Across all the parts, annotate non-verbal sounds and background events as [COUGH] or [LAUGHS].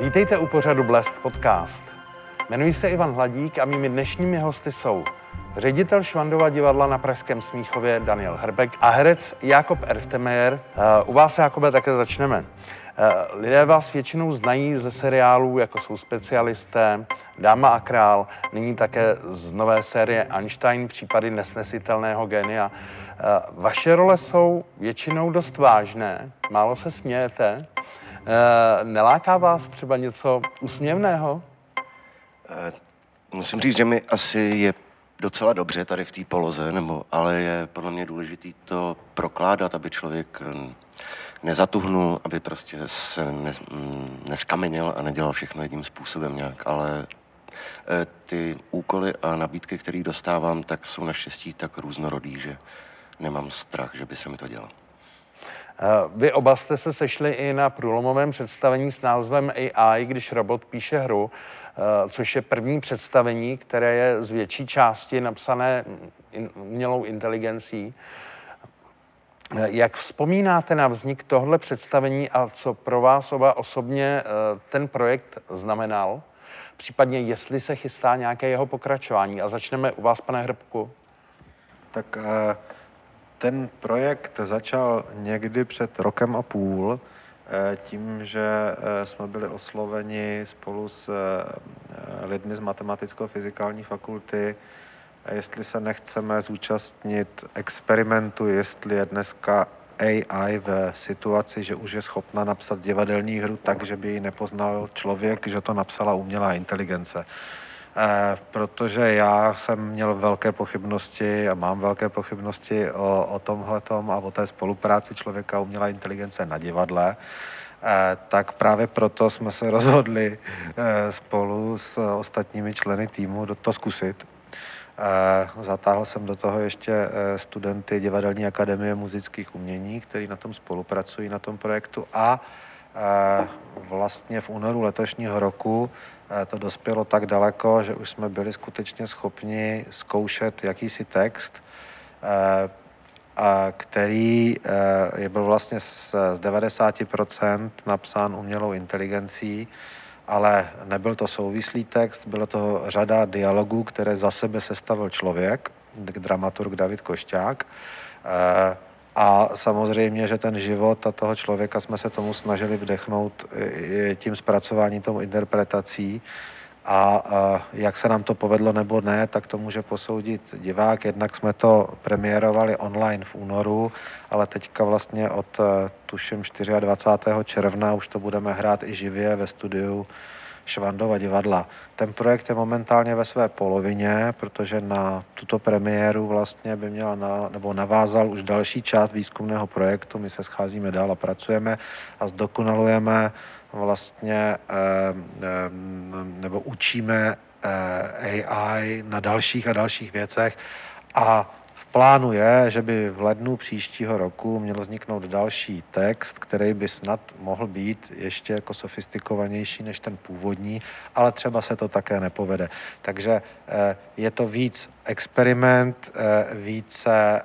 Vítejte u pořadu Blesk Podcast. Jmenuji se Ivan Hladík a mými dnešními hosty jsou ředitel Švandova divadla na Pražském Smíchově Daniel Herbek a herec Jakob Erftemeyer. U vás, Jakobe, také začneme. Lidé vás většinou znají ze seriálů, jako jsou specialisté, Dáma a král, nyní také z nové série Einstein, případy nesnesitelného genia. Vaše role jsou většinou dost vážné, málo se smějete. Neláká vás třeba něco úsměvného? Musím říct, že mi asi je docela dobře tady v té poloze, nebo, ale je podle mě důležité to prokládat, aby člověk nezatuhnul, aby prostě se ne, neskamenil a nedělal všechno jedním způsobem nějak, ale e, ty úkoly a nabídky, které dostávám, tak jsou naštěstí tak různorodý, že nemám strach, že by se mi to dělo. E, vy oba jste se sešli i na průlomovém představení s názvem AI, když robot píše hru, e, což je první představení, které je z větší části napsané umělou inteligencí. Jak vzpomínáte na vznik tohle představení a co pro vás oba osobně eh, ten projekt znamenal? Případně jestli se chystá nějaké jeho pokračování. A začneme u vás, pane Hrbku. Tak eh, ten projekt začal někdy před rokem a půl eh, tím, že jsme byli osloveni spolu s lidmi z matematicko-fyzikální fakulty jestli se nechceme zúčastnit experimentu, jestli je dneska AI v situaci, že už je schopna napsat divadelní hru tak, že by ji nepoznal člověk, že to napsala umělá inteligence. E, protože já jsem měl velké pochybnosti a mám velké pochybnosti o, o tomhletom a o té spolupráci člověka umělá inteligence na divadle. E, tak právě proto jsme se rozhodli e, spolu s ostatními členy týmu to zkusit Zatáhl jsem do toho ještě studenty Divadelní akademie muzických umění, kteří na tom spolupracují, na tom projektu a vlastně v únoru letošního roku to dospělo tak daleko, že už jsme byli skutečně schopni zkoušet jakýsi text, který je byl vlastně z 90% napsán umělou inteligencí, ale nebyl to souvislý text, bylo to řada dialogů, které za sebe sestavil člověk, dramaturg David Košťák. A samozřejmě, že ten život a toho člověka jsme se tomu snažili vdechnout tím zpracováním, tou interpretací. A, jak se nám to povedlo nebo ne, tak to může posoudit divák. Jednak jsme to premiérovali online v únoru, ale teďka vlastně od eh, tuším 24. června už to budeme hrát i živě ve studiu Švandova divadla. Ten projekt je momentálně ve své polovině, protože na tuto premiéru vlastně by měla na, nebo navázal už další část výzkumného projektu. My se scházíme dál a pracujeme a zdokonalujeme vlastně eh, eh, nebo učíme eh, AI na dalších a dalších věcech a plánu je, že by v lednu příštího roku měl vzniknout další text, který by snad mohl být ještě jako sofistikovanější než ten původní, ale třeba se to také nepovede. Takže je to víc experiment, více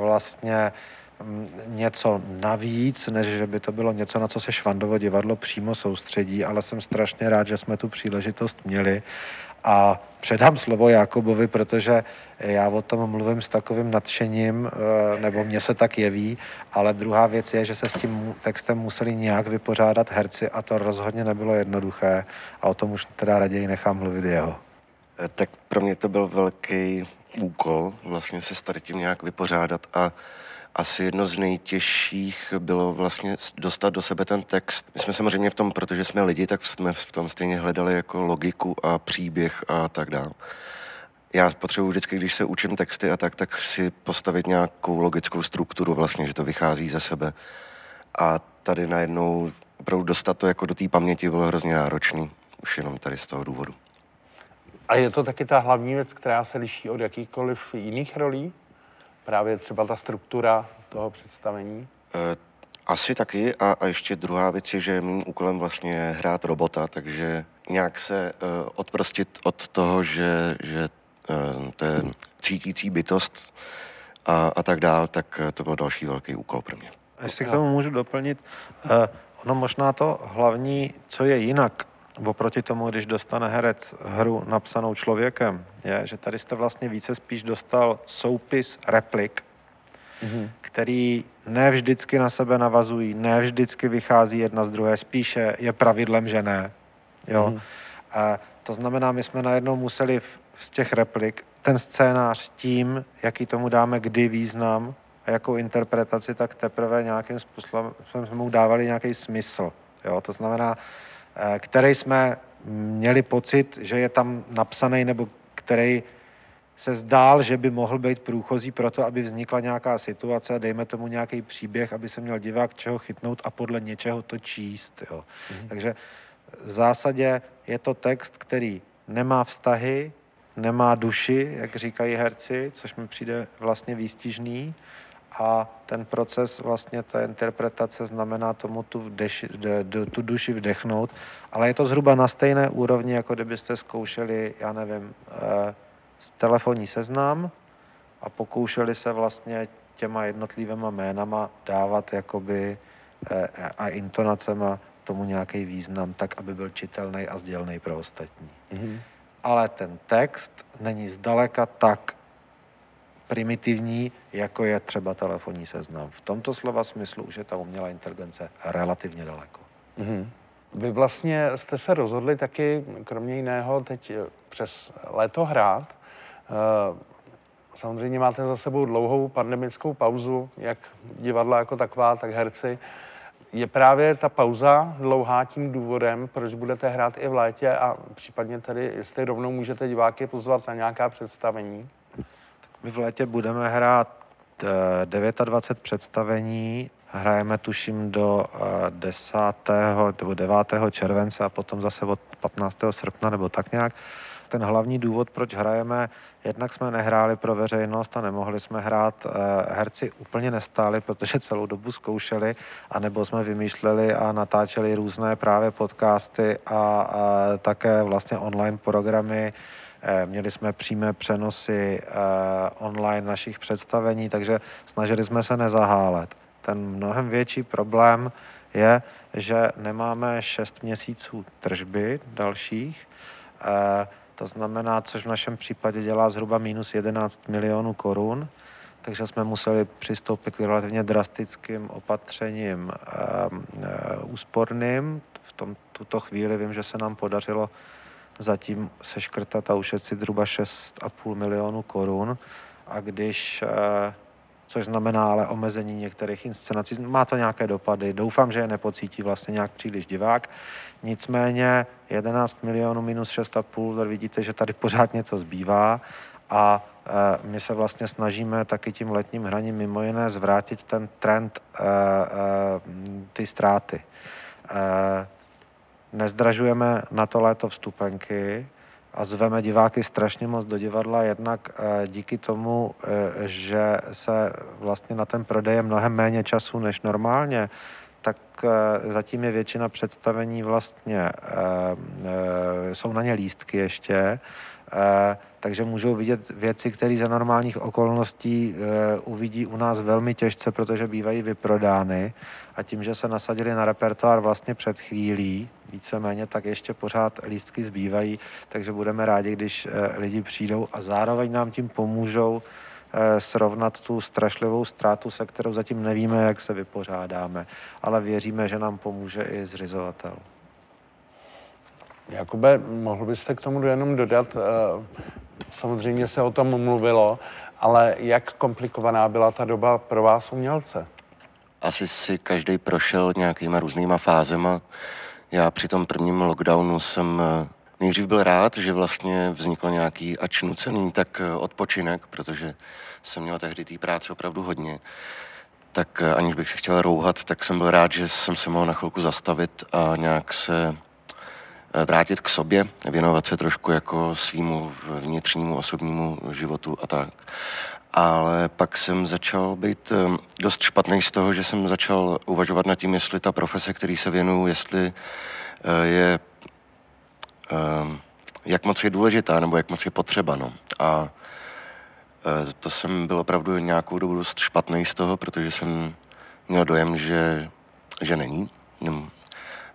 vlastně něco navíc, než že by to bylo něco, na co se Švandovo divadlo přímo soustředí, ale jsem strašně rád, že jsme tu příležitost měli a předám slovo Jakobovi, protože já o tom mluvím s takovým nadšením, eh, nebo mně se tak jeví, ale druhá věc je, že se s tím textem museli nějak vypořádat herci a to rozhodně nebylo jednoduché a o tom už teda raději nechám mluvit jeho. Eh, tak pro mě to byl velký úkol vlastně se s tady tím nějak vypořádat a asi jedno z nejtěžších bylo vlastně dostat do sebe ten text. My jsme samozřejmě v tom, protože jsme lidi, tak jsme v tom stejně hledali jako logiku a příběh a tak dále. Já potřebuji vždycky, když se učím texty a tak, tak si postavit nějakou logickou strukturu vlastně, že to vychází ze sebe. A tady najednou opravdu dostat to jako do té paměti bylo hrozně náročný, už jenom tady z toho důvodu. A je to taky ta hlavní věc, která se liší od jakýchkoliv jiných rolí? právě třeba ta struktura toho představení? E, asi taky a, a ještě druhá věc je, že mým úkolem vlastně je hrát robota, takže nějak se uh, odprostit od toho, že, že uh, to je cítící bytost a, a tak dál, tak to byl další velký úkol pro mě. Jestli k tomu můžu doplnit, uh, No možná to hlavní, co je jinak oproti tomu, když dostane herec hru napsanou člověkem, je, že tady jste vlastně více spíš dostal soupis replik, mm-hmm. který ne vždycky na sebe navazují, ne vždycky vychází jedna z druhé, spíše je pravidlem, že ne. Jo? Mm-hmm. A to znamená, my jsme najednou museli v, z těch replik ten scénář tím, jaký tomu dáme kdy význam a jakou interpretaci, tak teprve nějakým způsobem jsme mu dávali nějaký smysl. Jo? To znamená, který jsme měli pocit, že je tam napsaný, nebo který se zdál, že by mohl být průchozí pro to, aby vznikla nějaká situace, dejme tomu nějaký příběh, aby se měl divák čeho chytnout a podle něčeho to číst. Jo. Mm-hmm. Takže v zásadě je to text, který nemá vztahy, nemá duši, jak říkají herci, což mi přijde vlastně výstižný. A ten proces vlastně té interpretace znamená tomu tu, deši, de, de, tu duši vdechnout, ale je to zhruba na stejné úrovni, jako kdybyste zkoušeli, já nevím, eh, telefonní seznam a pokoušeli se vlastně těma jednotlivýma jménama dávat jakoby eh, a intonacema tomu nějaký význam, tak, aby byl čitelný a sdělný pro ostatní. Mm-hmm. Ale ten text není zdaleka tak primitivní, jako je třeba telefonní seznam. V tomto slova smyslu už je ta umělá inteligence relativně daleko. Mm-hmm. Vy vlastně jste se rozhodli taky, kromě jiného, teď přes léto hrát. Eh, samozřejmě máte za sebou dlouhou pandemickou pauzu, jak divadla jako taková, tak herci. Je právě ta pauza dlouhá tím důvodem, proč budete hrát i v létě a případně tedy, jestli rovnou můžete diváky pozvat na nějaká představení? My v létě budeme hrát 29 eh, představení, hrajeme tuším do 10. Eh, nebo 9. července a potom zase od 15. srpna nebo tak nějak ten hlavní důvod, proč hrajeme, jednak jsme nehráli pro veřejnost a nemohli jsme hrát. Eh, herci úplně nestáli, protože celou dobu zkoušeli, anebo jsme vymýšleli a natáčeli různé právě podcasty a, a také vlastně online programy. Eh, měli jsme přímé přenosy eh, online našich představení, takže snažili jsme se nezahálet. Ten mnohem větší problém je, že nemáme 6 měsíců tržby dalších. To znamená, což v našem případě dělá zhruba minus 11 milionů korun, takže jsme museli přistoupit k relativně drastickým opatřením úsporným. V tom, tuto chvíli vím, že se nám podařilo zatím seškrtat a ušetřit zhruba 6,5 milionů korun. A když e, což znamená ale omezení některých inscenací. Má to nějaké dopady, doufám, že je nepocítí vlastně nějak příliš divák. Nicméně 11 milionů minus 6,5, vidíte, že tady pořád něco zbývá a e, my se vlastně snažíme taky tím letním hraním mimo jiné zvrátit ten trend e, e, ty ztráty. Nezdražujeme na to léto vstupenky, a zveme diváky strašně moc do divadla, jednak eh, díky tomu, eh, že se vlastně na ten prodej je mnohem méně času než normálně, tak eh, zatím je většina představení vlastně, jsou na ně lístky ještě, takže můžou vidět věci, které za normálních okolností uvidí u nás velmi těžce, protože bývají vyprodány. A tím, že se nasadili na repertoár vlastně před chvílí, víceméně, tak ještě pořád lístky zbývají, takže budeme rádi, když eh, lidi přijdou a zároveň nám tím pomůžou eh, srovnat tu strašlivou ztrátu, se kterou zatím nevíme, jak se vypořádáme, ale věříme, že nám pomůže i zřizovatel. Jakube, mohl byste k tomu jenom dodat, eh, samozřejmě se o tom mluvilo, ale jak komplikovaná byla ta doba pro vás umělce? Asi si každý prošel nějakýma různýma fázema. Já při tom prvním lockdownu jsem eh, nejdřív byl rád, že vlastně vznikl nějaký ač nucený tak eh, odpočinek, protože jsem měl tehdy té práce opravdu hodně. Tak eh, aniž bych se chtěl rouhat, tak jsem byl rád, že jsem se mohl na chvilku zastavit a nějak se vrátit k sobě, věnovat se trošku jako svýmu vnitřnímu osobnímu životu a tak ale pak jsem začal být dost špatný z toho, že jsem začal uvažovat nad tím, jestli ta profese, který se věnuju, jestli eh, je, jak moc je důležitá, nebo jak moc je potřeba. No. A eh, to jsem byl opravdu nějakou dobu dost špatný z toho, protože jsem měl dojem, že, že není.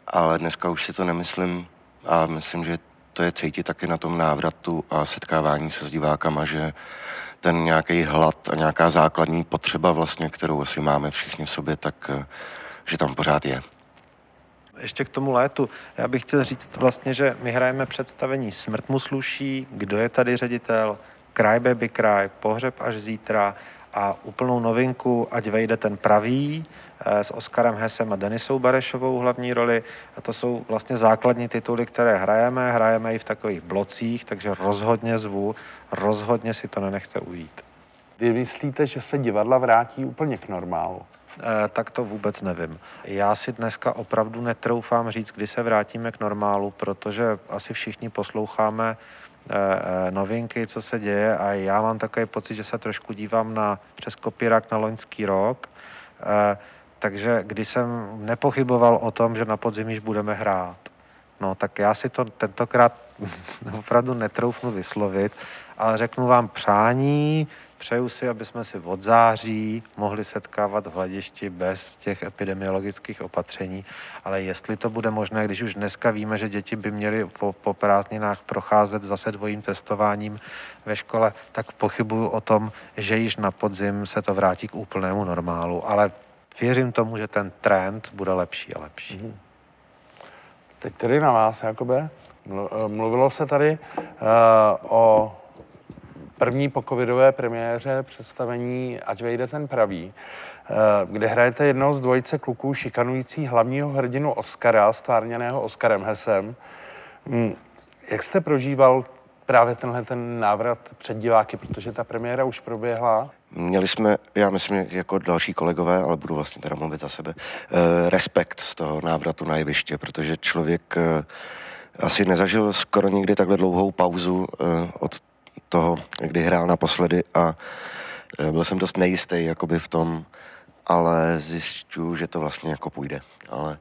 ale dneska už si to nemyslím a myslím, že to je cítit taky na tom návratu a setkávání se s divákama, že ten nějaký hlad a nějaká základní potřeba vlastně, kterou asi máme všichni v sobě, tak eh, že tam pořád je. Ještě k tomu létu. Já bych chtěl říct vlastně, že my hrajeme představení Smrt mu sluší, kdo je tady ředitel, Kraj baby kraj, pohřeb až zítra a úplnou novinku, ať vejde ten pravý, eh, s Oskarem Hesem a Denisou Barešovou hlavní roli. A to jsou vlastně základní tituly, které hrajeme. Hrajeme i v takových blocích, takže rozhodně zvu, rozhodně si to nenechte ujít. Myslíte, že se divadla vrátí úplně k normálu? Eh, tak to vůbec nevím. Já si dneska opravdu netroufám říct, kdy se vrátíme k normálu, protože asi všichni posloucháme eh, eh, novinky, co se děje a já mám takový pocit, že se trošku dívám na přes kopírák na loňský rok, takže když jsem nepochyboval o tom, že na podzim již budeme hrát, no tak já si to tentokrát [LAUGHS] opravdu netroufnu vyslovit, ale řeknu vám přání, Přeju si, aby jsme si od září mohli setkávat v hledišti bez těch epidemiologických opatření, ale jestli to bude možné, když už dneska víme, že děti by měly po, po prázdninách procházet zase dvojím testováním ve škole, tak pochybuju o tom, že již na podzim se to vrátí k úplnému normálu, ale věřím tomu, že ten trend bude lepší a lepší. Mm-hmm. Teď tedy na vás, Jakobe. Mluvilo se tady uh, o první pokovidové premiéře představení Ať vejde ten pravý, eh, kde hrajete jednoho z dvojice kluků šikanující hlavního hrdinu Oscara, stvárněného Oskarem Hesem. Hmm, jak jste prožíval právě tenhle ten návrat před diváky, protože ta premiéra už proběhla? Měli jsme, já myslím, jako další kolegové, ale budu vlastně teda mluvit za sebe, eh, respekt z toho návratu na jeviště, protože člověk eh, asi nezažil skoro nikdy takhle dlouhou pauzu od toho, kdy hrál naposledy a e, byl jsem dost nejistý jakoby v tom, ale zjišťuju, že to vlastně jako půjde. Ale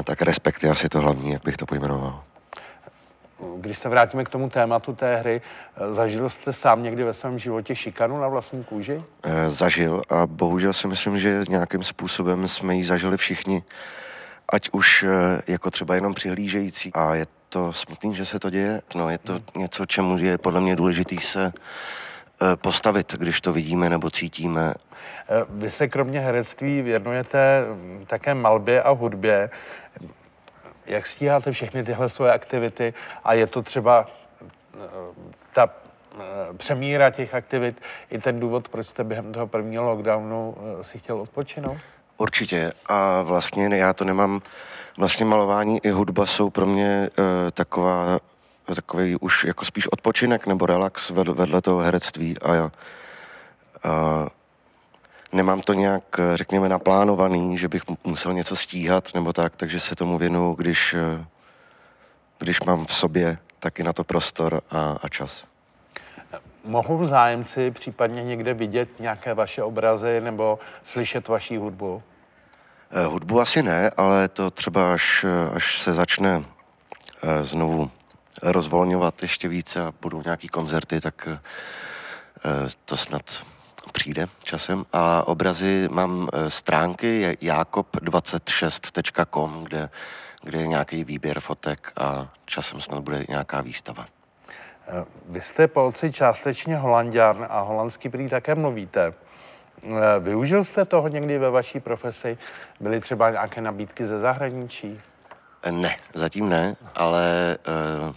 e, tak respekt je asi to hlavní, jak bych to pojmenoval. Když se vrátíme k tomu tématu té hry, e, zažil jste sám někdy ve svém životě šikanu na vlastní kůži? Zažil a bohužel si myslím, že nějakým způsobem jsme ji zažili všichni, ať už jako třeba jenom přihlížející. A je to smutný, že se to děje. No, je to hmm. něco, čemu je podle mě důležitý se eh, postavit, když to vidíme nebo cítíme. Eh, vy se kromě herectví věnujete hm, také malbě a hudbě. Jak stíháte všechny tyhle svoje aktivity a je to třeba eh, ta přemíra těch aktivit i ten důvod, proč jste během toho prvního lockdownu si chtěl odpočinout? Určitě a vlastně já to nemám vlastně malování i hudba jsou pro mě uh, taková, takový už jako spíš odpočinek nebo relax vedle, vedle toho herectví a já uh, nemám to nějak, řekněme, naplánovaný, že bych musel něco stíhat nebo tak, takže se tomu věnu, když, uh, když mám v sobě taky na to prostor a, a čas. Mohou zájemci případně někde vidět nějaké vaše obrazy nebo slyšet vaší hudbu? Eh, hudbu asi ne, ale to třeba až, až se začne eh, znovu rozvolňovat ještě více a budou nějaký koncerty, tak eh, to snad přijde časem. A obrazy mám stránky je jakob26.com, kde, kde je nějaký výběr fotek a časem snad bude nějaká výstava. Vy jste Polci částečně holanděn a holandsky prý také mluvíte. Eh, využil jste toho někdy ve vaší profesi? Byly třeba nějaké nabídky ze zahraničí? Eh, ne, zatím ne, ale uh,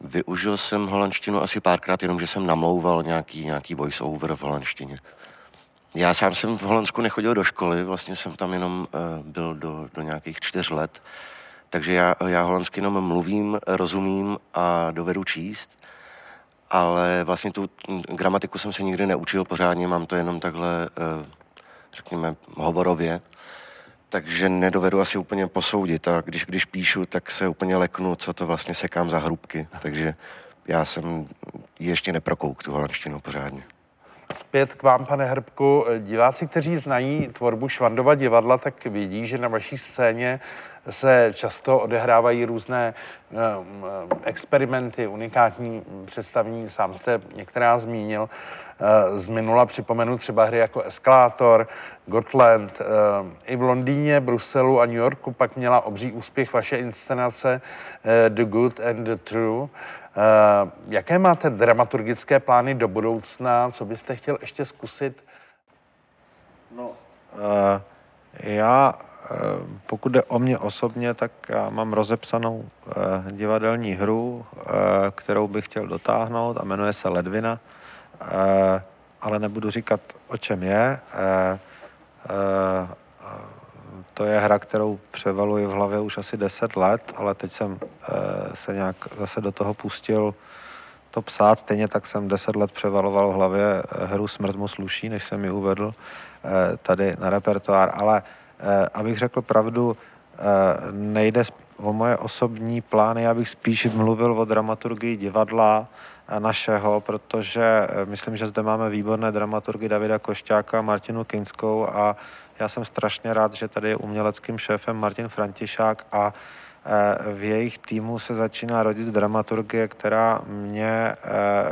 využil jsem holandštinu asi párkrát, jenom že jsem namlouval nějaký, nějaký voice-over v holandštině. Já sám jsem v Holandsku nechodil do školy, vlastně jsem tam jenom uh, byl do, do nějakých čtyř let, takže já, já holandsky jenom mluvím, rozumím a dovedu číst ale vlastně tu gramatiku jsem se nikdy neučil pořádně, mám to jenom takhle, eh, řekněme, hovorově, takže nedovedu asi úplně posoudit. A když, když píšu, tak se úplně leknu, co to vlastně sekám za hrubky, takže já jsem ještě neprokouk tu holandštinu pořádně. Zpět k vám, pane Hrbku. Diváci, kteří znají tvorbu Švandova divadla, tak vidí, že na vaší scéně se často odehrávají různé eh, experimenty, unikátní představení, sám jste některá zmínil. Eh, z minula připomenu třeba hry jako Eskalátor, Gotland. Eh, I v Londýně, Bruselu a New Yorku pak měla obří úspěch vaše inscenace The Good and the True. Jaké máte dramaturgické plány do budoucna? Co byste chtěl ještě zkusit? No, uh, já Eh, pokud jde o mě osobně, tak já mám rozepsanou eh, divadelní hru, eh, kterou bych chtěl dotáhnout a jmenuje se Ledvina, ale nebudu říkat, o čem je. To je hra, kterou převaluji v hlavě už asi 10 let, ale teď jsem se nějak zase do toho pustil to psát. Stejně tak jsem 10 let převaloval v hlavě hru Smrt mu sluší, než jsem ji uvedl tady na repertoár, ale Eh, abych řekl pravdu, eh, nejde o moje osobní plány, já bych spíš mluvil o dramaturgii divadla eh, našeho, protože myslím, že zde máme výborné dramaturgy Davida Košťáka a Martinu Kinskou a já jsem strašně rád, že tady je uměleckým šéfem Martin Františák a v jejich týmu se začíná rodit dramaturgie, která mně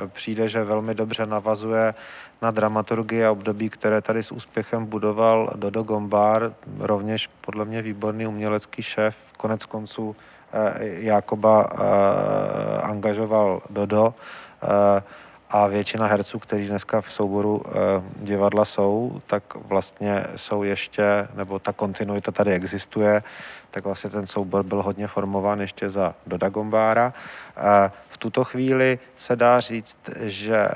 přijde, že velmi dobře navazuje na dramaturgii a období, které tady s úspěchem budoval Dodo Gombár, rovněž podle mě výborný umělecký šéf, konec konců eh, Jakoba angažoval Dodo a většina herců, kteří dneska v souboru divadla jsou, tak vlastně jsou ještě, nebo ta kontinuita tady existuje, tak vlastně ten soubor byl hodně formován ještě za Doda Gombára. Tuto chvíli se dá říct, že eh,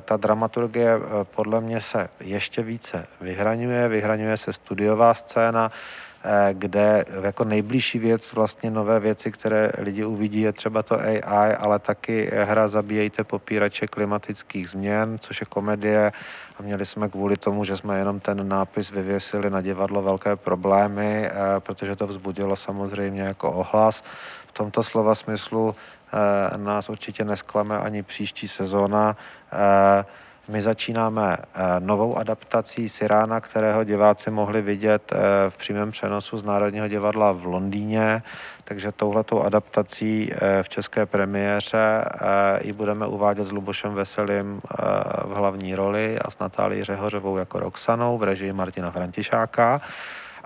ta dramaturgie eh, podle mě se ještě více vyhraňuje, vyhraňuje se studiová scéna, eh, kde jako nejbližší věc, vlastně nové věci, které lidi uvidí, je třeba to AI, ale taky hra Zabíjejte popírače klimatických změn, což je komedie a měli jsme kvůli tomu, že jsme jenom ten nápis vyvěsili na divadlo velké problémy, protože to vzbudilo samozřejmě jako ohlas. V tomto slova smyslu Eh, nás určitě nesklame ani příští sezóna. Eh, my začínáme eh, novou adaptací Sirána, kterého diváci mohli vidět v přímém přenosu z Národního divadla v Londýně, takže touhletou adaptací v české premiéře ji budeme uvádět s Lubošem Veselým v hlavní roli a s Natálií Řehořovou jako Roxanou v režii Martina Františáka.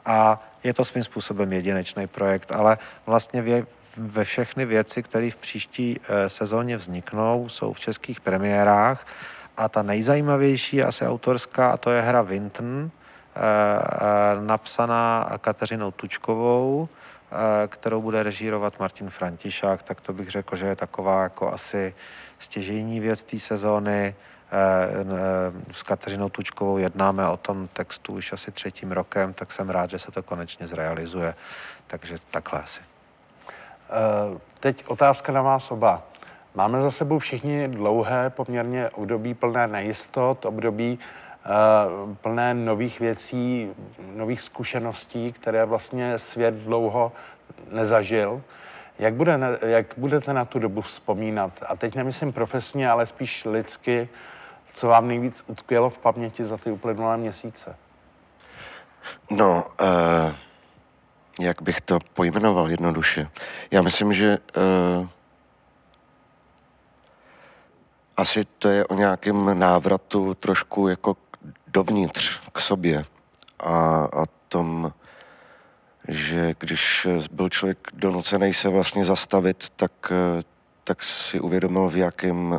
A je to svým způsobem jedinečný projekt, ale vlastně ve všechny věci, které v příští eh, sezóně vzniknou, jsou v českých premiérách a ta nejzajímavější je asi autorská a to je hra Vinton, eh, eh, napsaná Kateřinou Tučkovou, kterou bude režírovat Martin Františák, tak to bych řekl, že je taková jako asi stěžejní věc té sezóny. S Kateřinou Tučkovou jednáme o tom textu už asi třetím rokem, tak jsem rád, že se to konečně zrealizuje. Takže takhle asi. Eh, teď otázka na vás oba. Máme za sebou všichni dlouhé poměrně období plné nejistot, období uh, plné nových věcí, nových zkušeností, které vlastně svět dlouho nezažil. Jak, bude, jak budete na tu dobu vzpomínat? A teď nemyslím profesně, ale spíš lidsky, co vám nejvíc utkvělo v paměti za ty uplynulé měsíce? No, uh jak bych to pojmenoval jednoduše. Já myslím, že uh, asi to je o nějakém návratu trošku jako dovnitř k sobě a, a tom, že když byl člověk donucený se vlastně zastavit, tak, uh, tak si uvědomil, v jakém uh,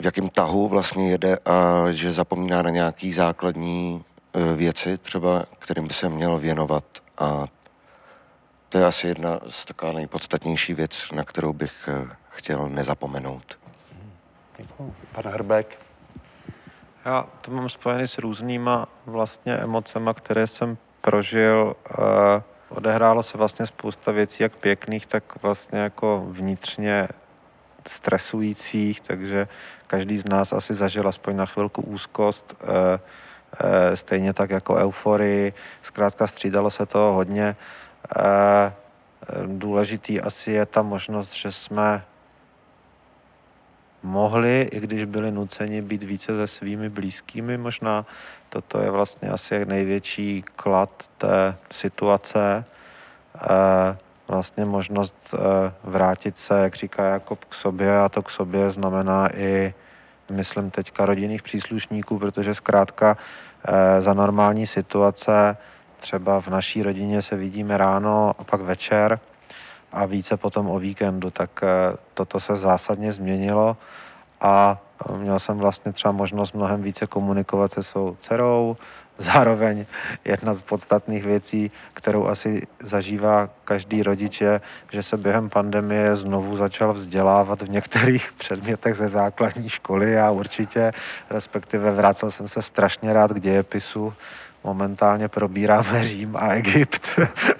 v jakém tahu vlastně jede a že zapomíná na nějaký základní věci, třeba kterým by se měl věnovat a to je asi jedna z taková nejpodstatnější věc, na kterou bych eh, chtěl nezapomenout. Děkuji. Pan Hrbek. Já to mám spojený s různýma vlastně emocema, které jsem prožil. Eh, odehrálo se vlastně spousta věcí, jak pěkných, tak vlastně jako vnitřně stresujících, takže každý z nás asi zažil aspoň na chvilku úzkost. Eh, Eh, stejně tak jako euforii. Zkrátka střídalo se to hodně. Důležitý asi je ta možnost, že jsme mohli, i když byli nuceni být více se svými blízkými. Možná toto je vlastně asi největší klad té situace. vlastně možnost vrátit se, jak říká Jakob, k sobě a to k sobě znamená i, myslím teďka rodinných příslušníků, protože zkrátka za normální situace třeba v naší rodině se vidíme ráno a pak večer a více potom o víkendu, tak toto se zásadně změnilo a měl jsem vlastně třeba možnost mnohem více komunikovat se svou dcerou, [LAUGHS] zároveň jedna z podstatných věcí, kterou asi zažívá každý rodič, je, že se během pandemie znovu začal vzdělávat v některých [LAUGHS] předmětech ze základní školy a určitě, respektive vracel jsem se strašně rád k dějepisu, momentálně probíráme Řím a Egypt,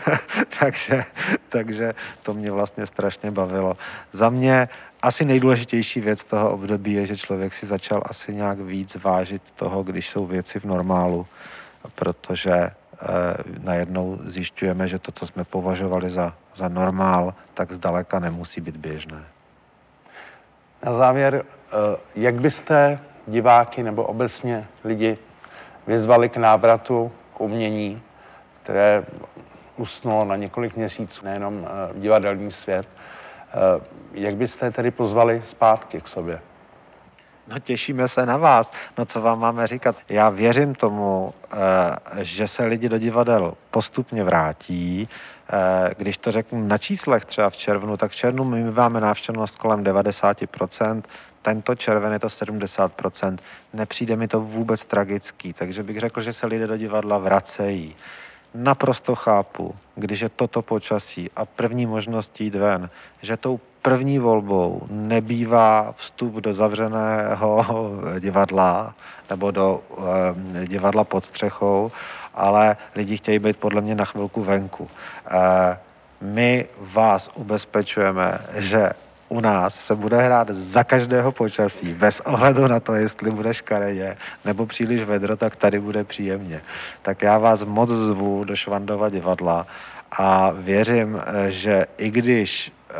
[LAUGHS] takže, takže to mě vlastně strašně bavilo. Za mě asi nejdůležitější věc toho období je, že člověk si začal asi nějak víc vážit toho, když jsou věci v normálu, protože eh, najednou zjišťujeme, že to, co jsme považovali za, za normál, tak zdaleka nemusí být běžné. Na závěr, eh, jak byste diváky nebo obecně lidi vyzvali k návratu k umění, které usnulo na několik měsíců, nejenom eh, divadelní svět, Eh, jak byste tedy pozvali zpátky k sobě? No těšíme se na vás. No co vám máme říkat? Já věřím tomu, eh, že se lidi do divadel postupně vrátí. Když to řeknu na číslech třeba v červnu, tak v červnu my máme návštěvnost kolem 90%, tento červen je to 70%. Nepřijde mi to vůbec tragický, takže bych řekl, že se lidé do divadla vracejí naprosto chápu, když je toto počasí a první možnost jít ven, že tou první volbou nebývá vstup do zavřeného divadla nebo do e, divadla pod střechou, ale lidi chtějí být podle mě na chvilku venku. E, my vás ubezpečujeme, že u nás se bude hrát za každého počasí, bez ohledu na to, jestli bude škaredě nebo příliš vedro, tak tady bude příjemně. Tak já vás moc zvu do Švandova divadla a věřím, že i když eh,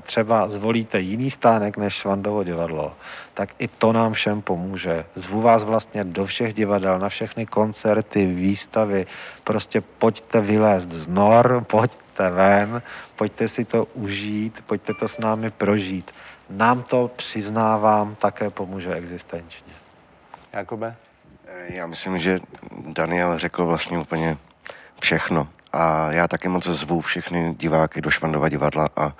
třeba zvolíte jiný stánek než Švandovo divadlo, tak i to nám všem pomůže. Zvu vás vlastně do všech divadel, na všechny koncerty, výstavy. Prostě pojďte vylézt z nor, pojďte ven, pojďte si to užít, pojďte to s námi prožít. Nám to, přiznávám, také pomůže existenčně. Jakobe? Já myslím, že Daniel řekl vlastně úplně všechno. A já taky moc zvu všechny diváky do Švandova divadla a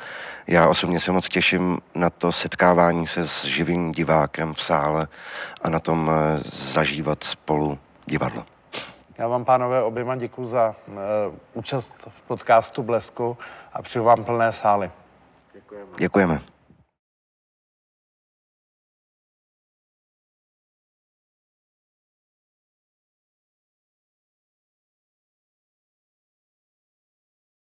já osobně se moc těším na to setkávání se s živým divákem v sále a na tom eh, zažívat spolu divadlo. Já vám, pánové, oběma děkuji za uh, účast v podcastu Blesku a přeju vám plné sály. Děkujeme. Děkujeme.